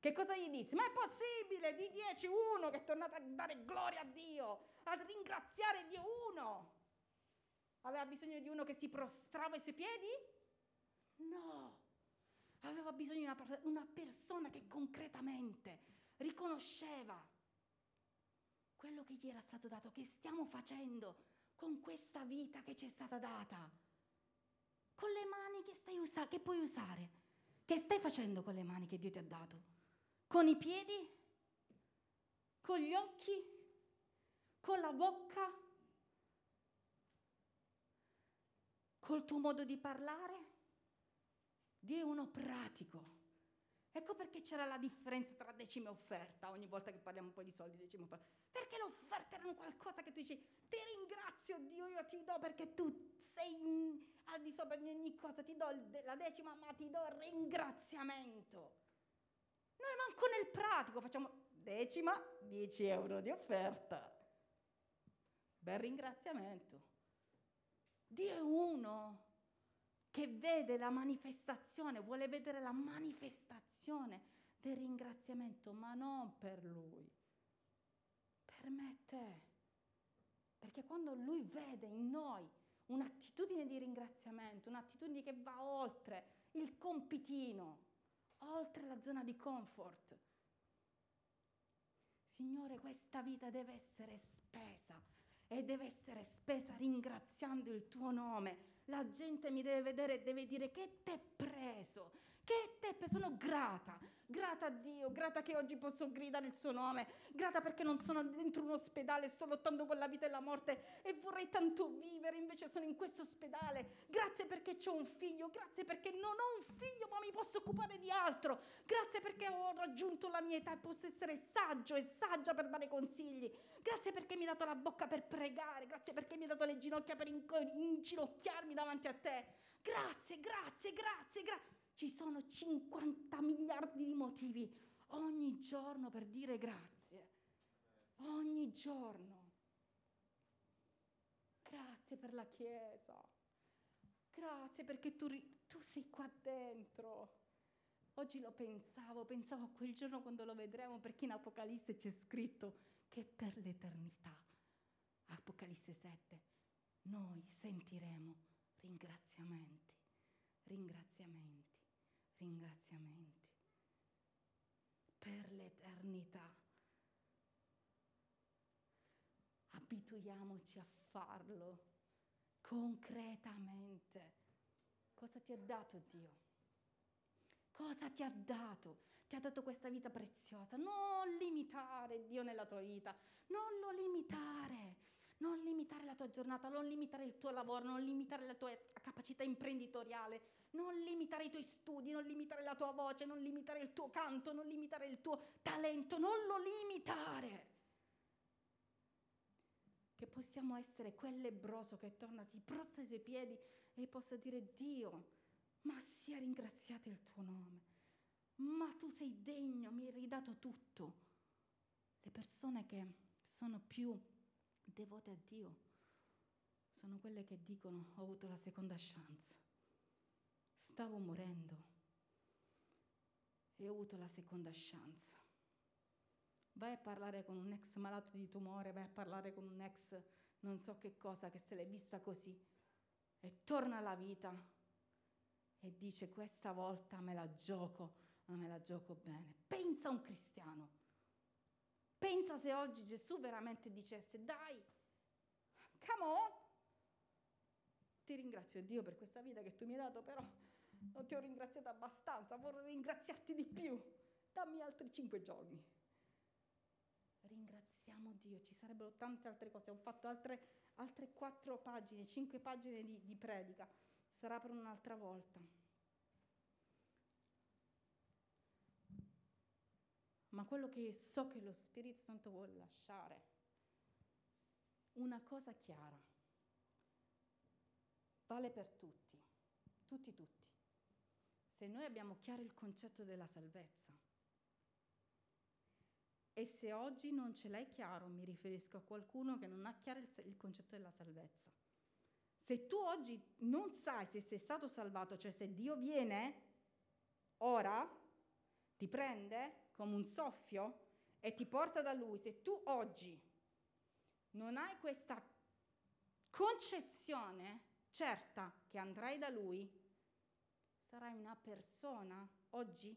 Che cosa gli disse? Ma è possibile di dieci uno che è tornato a dare gloria a Dio, a ringraziare Dio uno? Aveva bisogno di uno che si prostrava ai suoi piedi? No, aveva bisogno di una, una persona che concretamente riconosceva quello che gli era stato dato, che stiamo facendo con questa vita che ci è stata data, con le mani che, stai usa- che puoi usare. Che stai facendo con le mani che Dio ti ha dato? Con i piedi? Con gli occhi? Con la bocca? Col tuo modo di parlare? Dio è uno pratico. Ecco perché c'era la differenza tra decima e offerta, ogni volta che parliamo un po' di soldi, decima e offerta. Perché le offerte erano qualcosa che tu dici, ti ringrazio Dio, io ti do perché tu sei al di sopra di ogni cosa, ti do la decima, ma ti do il ringraziamento. Noi manco nel pratico facciamo decima, 10 euro di offerta. Bel ringraziamento. Dio è uno che vede la manifestazione, vuole vedere la manifestazione del ringraziamento, ma non per lui, per me e te. Perché quando lui vede in noi un'attitudine di ringraziamento, un'attitudine che va oltre il compitino, oltre la zona di comfort, Signore, questa vita deve essere spesa e deve essere spesa ringraziando il tuo nome. La gente mi deve vedere e deve dire che t'è preso, che preso. Sono grata, grata a Dio, grata che oggi posso gridare il suo nome, grata perché non sono dentro un ospedale, sto lottando con la vita e la morte e vorrei tanto vivere, invece sono in questo ospedale. Grazie perché ho un figlio, grazie perché non ho un figlio ma mi posso occupare di altro, grazie perché ho raggiunto la mia età e posso essere saggio e saggia per dare consigli, grazie perché mi hai dato la bocca per pregare, grazie perché mi hai dato le ginocchia per inginocchiarmi davanti a te. Grazie, grazie, grazie, grazie. Ci sono 50 miliardi di motivi ogni giorno per dire grazie. Ogni giorno. Grazie per la Chiesa. Grazie perché tu, tu sei qua dentro. Oggi lo pensavo, pensavo a quel giorno quando lo vedremo perché in Apocalisse c'è scritto che per l'eternità, Apocalisse 7, noi sentiremo ringraziamenti, ringraziamenti ringraziamenti per l'eternità. Abituiamoci a farlo concretamente. Cosa ti ha dato Dio? Cosa ti ha dato? Ti ha dato questa vita preziosa. Non limitare Dio nella tua vita, non lo limitare. Non limitare la tua giornata, non limitare il tuo lavoro, non limitare la tua capacità imprenditoriale, non limitare i tuoi studi, non limitare la tua voce, non limitare il tuo canto, non limitare il tuo talento, non lo limitare. Che possiamo essere quel lebroso che torna, si prostra ai suoi piedi e possa dire Dio, ma sia ringraziato il tuo nome. ma tu sei degno, mi hai ridato tutto. Le persone che sono più devote a Dio sono quelle che dicono ho avuto la seconda chance. Stavo morendo e ho avuto la seconda chance. Vai a parlare con un ex malato di tumore, vai a parlare con un ex non so che cosa che se l'è vista così e torna alla vita e dice questa volta me la gioco, ma me la gioco bene. Pensa a un cristiano. Pensa se oggi Gesù veramente dicesse dai, come on, ti ringrazio Dio per questa vita che tu mi hai dato, però non ti ho ringraziato abbastanza, vorrei ringraziarti di più. Dammi altri cinque giorni. Ringraziamo Dio, ci sarebbero tante altre cose. Ho fatto altre, altre quattro pagine, cinque pagine di, di predica. Sarà per un'altra volta. Ma quello che so che lo Spirito Santo vuole lasciare, una cosa chiara, vale per tutti, tutti, tutti. Se noi abbiamo chiaro il concetto della salvezza, e se oggi non ce l'hai chiaro, mi riferisco a qualcuno che non ha chiaro il, il concetto della salvezza. Se tu oggi non sai se sei stato salvato, cioè se Dio viene ora, ti prende come un soffio e ti porta da Lui, se tu oggi non hai questa concezione certa che andrai da Lui, sarai una persona oggi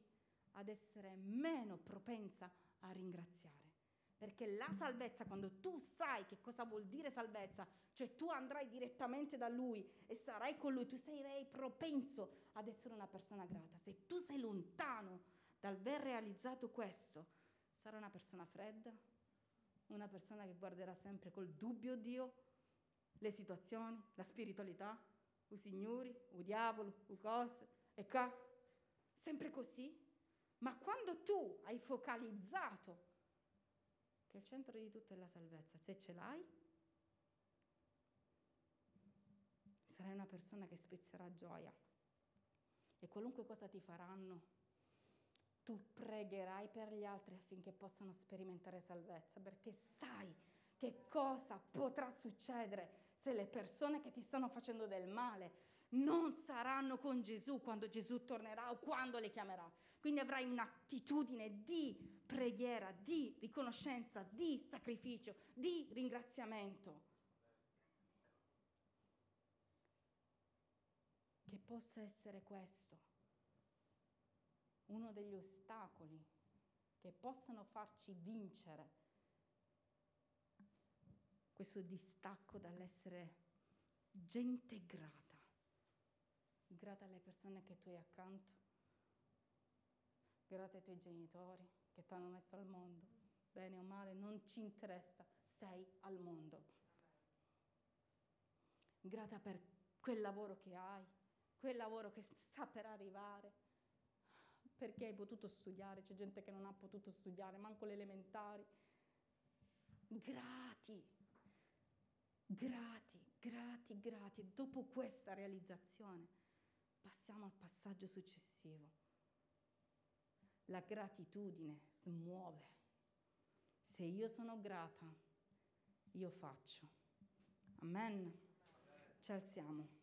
ad essere meno propensa a ringraziare. Perché la salvezza, quando tu sai che cosa vuol dire salvezza, cioè tu andrai direttamente da Lui e sarai con Lui, tu sarai propenso ad essere una persona grata. Se tu sei lontano dal aver realizzato questo, sarai una persona fredda, una persona che guarderà sempre col dubbio Dio, le situazioni, la spiritualità, i signori, il diavolo, le cose, e qua, sempre così. Ma quando tu hai focalizzato che il centro di tutto è la salvezza, se ce l'hai, sarai una persona che sprizzerà gioia. E qualunque cosa ti faranno, tu pregherai per gli altri affinché possano sperimentare salvezza, perché sai che cosa potrà succedere se le persone che ti stanno facendo del male non saranno con Gesù quando Gesù tornerà o quando le chiamerà. Quindi avrai un'attitudine di preghiera, di riconoscenza, di sacrificio, di ringraziamento. Che possa essere questo uno degli ostacoli che possano farci vincere questo distacco dall'essere gente grata, grata alle persone che tu hai accanto, grata ai tuoi genitori che ti hanno messo al mondo, bene o male, non ci interessa, sei al mondo. Grata per quel lavoro che hai, quel lavoro che sta per arrivare, perché hai potuto studiare, c'è gente che non ha potuto studiare, manco le elementari. Grati, grati, grati, grati. Dopo questa realizzazione passiamo al passaggio successivo la gratitudine smuove. Se io sono grata, io faccio. Amen. Ci alziamo.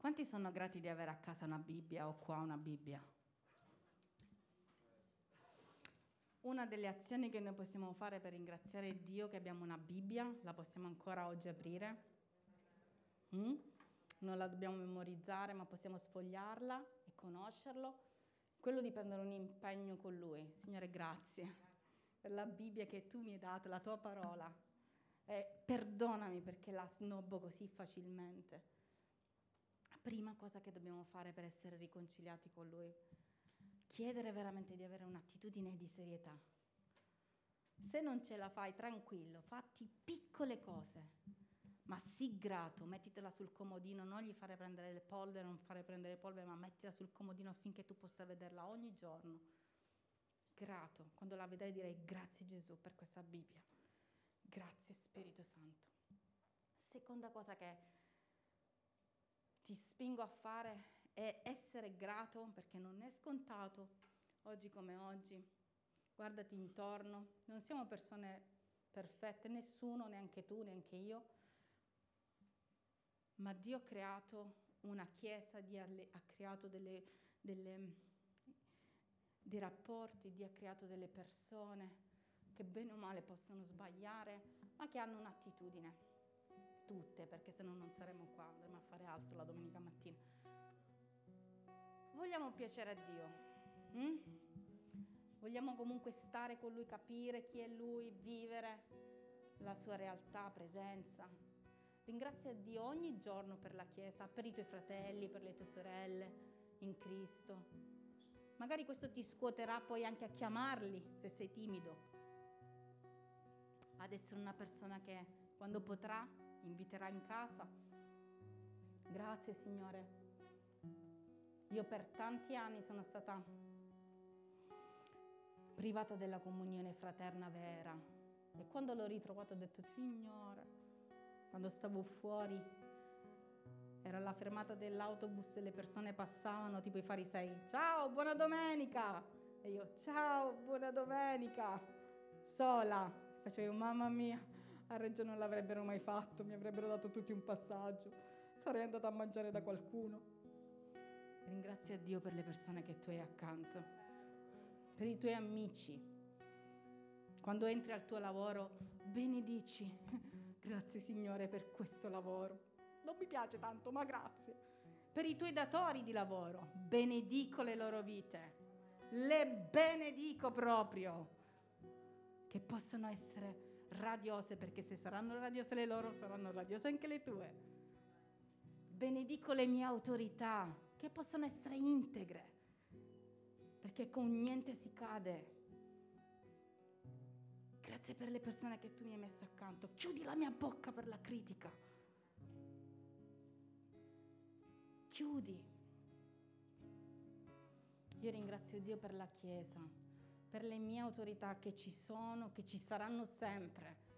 Quanti sono grati di avere a casa una Bibbia o qua una Bibbia? Una delle azioni che noi possiamo fare per ringraziare Dio che abbiamo una Bibbia, la possiamo ancora oggi aprire. Mm? Non la dobbiamo memorizzare, ma possiamo sfogliarla e conoscerlo. Quello dipende da un impegno con Lui. Signore, grazie per la Bibbia che tu mi hai dato, la tua parola. E perdonami perché la snobbo così facilmente prima cosa che dobbiamo fare per essere riconciliati con Lui, chiedere veramente di avere un'attitudine di serietà. Se non ce la fai, tranquillo, fatti piccole cose, ma sii grato, mettitela sul comodino, non gli fare prendere le polvere, non fare prendere le polvere, ma mettila sul comodino affinché tu possa vederla ogni giorno. Grato, quando la vedrai direi grazie Gesù per questa Bibbia, grazie Spirito Santo. Seconda cosa che ti spingo a fare è essere grato perché non è scontato oggi come oggi. Guardati intorno, non siamo persone perfette, nessuno, neanche tu, neanche io, ma Dio ha creato una chiesa, ha creato delle, delle, dei rapporti, Dio ha creato delle persone che bene o male possono sbagliare, ma che hanno un'attitudine. Tutte, perché se no non saremo qua, andremo a fare altro la domenica mattina. Vogliamo piacere a Dio. Hm? Vogliamo comunque stare con Lui, capire chi è Lui, vivere la sua realtà, presenza. Ringrazia Dio ogni giorno per la Chiesa, per i tuoi fratelli, per le tue sorelle in Cristo. Magari questo ti scuoterà poi anche a chiamarli se sei timido, ad essere una persona che quando potrà inviterà in casa. Grazie Signore. Io per tanti anni sono stata privata della comunione fraterna vera e quando l'ho ritrovato ho detto Signore, quando stavo fuori, era la fermata dell'autobus e le persone passavano, tipo i farisei, ciao, buona domenica! E io, ciao, buona domenica! Sola, facevo, mamma mia, a Reggio non l'avrebbero mai fatto, mi avrebbero dato tutti un passaggio, sarei andata a mangiare da qualcuno. Ringrazia Dio per le persone che tu hai accanto, per i tuoi amici. Quando entri al tuo lavoro, benedici Grazie Signore per questo lavoro. Non mi piace tanto, ma grazie. Per i tuoi datori di lavoro, benedico le loro vite. Le benedico proprio. Che possano essere radiose, perché se saranno radiose le loro, saranno radiose anche le tue. Benedico le mie autorità, che possono essere integre, perché con niente si cade Grazie per le persone che tu mi hai messo accanto. Chiudi la mia bocca per la critica. Chiudi. Io ringrazio Dio per la Chiesa, per le mie autorità che ci sono, che ci saranno sempre.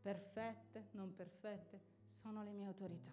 Perfette, non perfette, sono le mie autorità.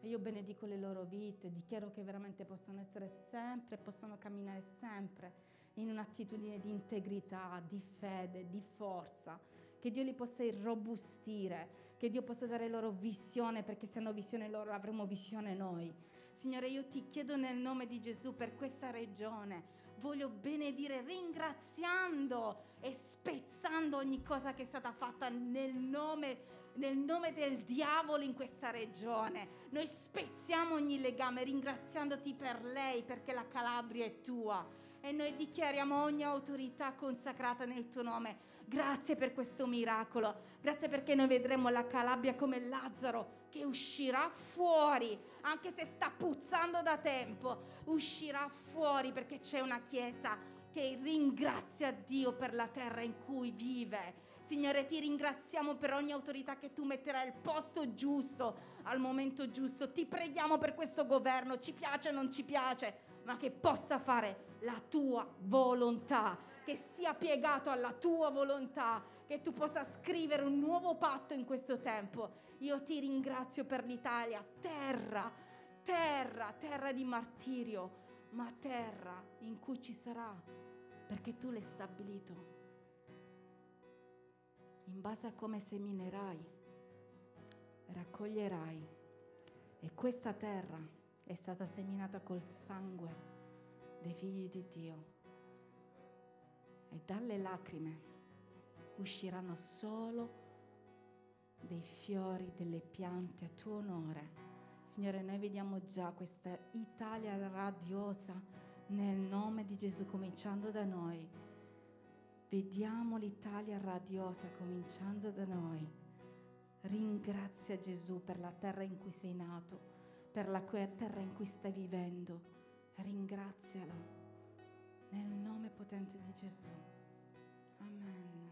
E io benedico le loro vite, dichiaro che veramente possono essere sempre, possono camminare sempre in un'attitudine di integrità, di fede, di forza, che Dio li possa irrobustire, che Dio possa dare loro visione, perché se hanno visione loro avremo visione noi. Signore, io ti chiedo nel nome di Gesù per questa regione, voglio benedire ringraziando e spezzando ogni cosa che è stata fatta nel nome nel nome del diavolo in questa regione. Noi spezziamo ogni legame ringraziandoti per lei perché la Calabria è tua e noi dichiariamo ogni autorità consacrata nel tuo nome. Grazie per questo miracolo, grazie perché noi vedremo la Calabria come Lazzaro che uscirà fuori, anche se sta puzzando da tempo, uscirà fuori perché c'è una chiesa che ringrazia Dio per la terra in cui vive. Signore, ti ringraziamo per ogni autorità che tu metterai al posto giusto, al momento giusto. Ti preghiamo per questo governo, ci piace o non ci piace, ma che possa fare la tua volontà, che sia piegato alla tua volontà, che tu possa scrivere un nuovo patto in questo tempo. Io ti ringrazio per l'Italia, terra, terra, terra di martirio, ma terra in cui ci sarà, perché tu l'hai stabilito. In base a come seminerai, raccoglierai. E questa terra è stata seminata col sangue dei figli di Dio. E dalle lacrime usciranno solo dei fiori, delle piante a tuo onore. Signore, noi vediamo già questa Italia radiosa nel nome di Gesù, cominciando da noi. Vediamo l'Italia radiosa cominciando da noi. Ringrazia Gesù per la terra in cui sei nato, per la terra in cui stai vivendo Ringrazialo nel nome potente di Gesù. Amen.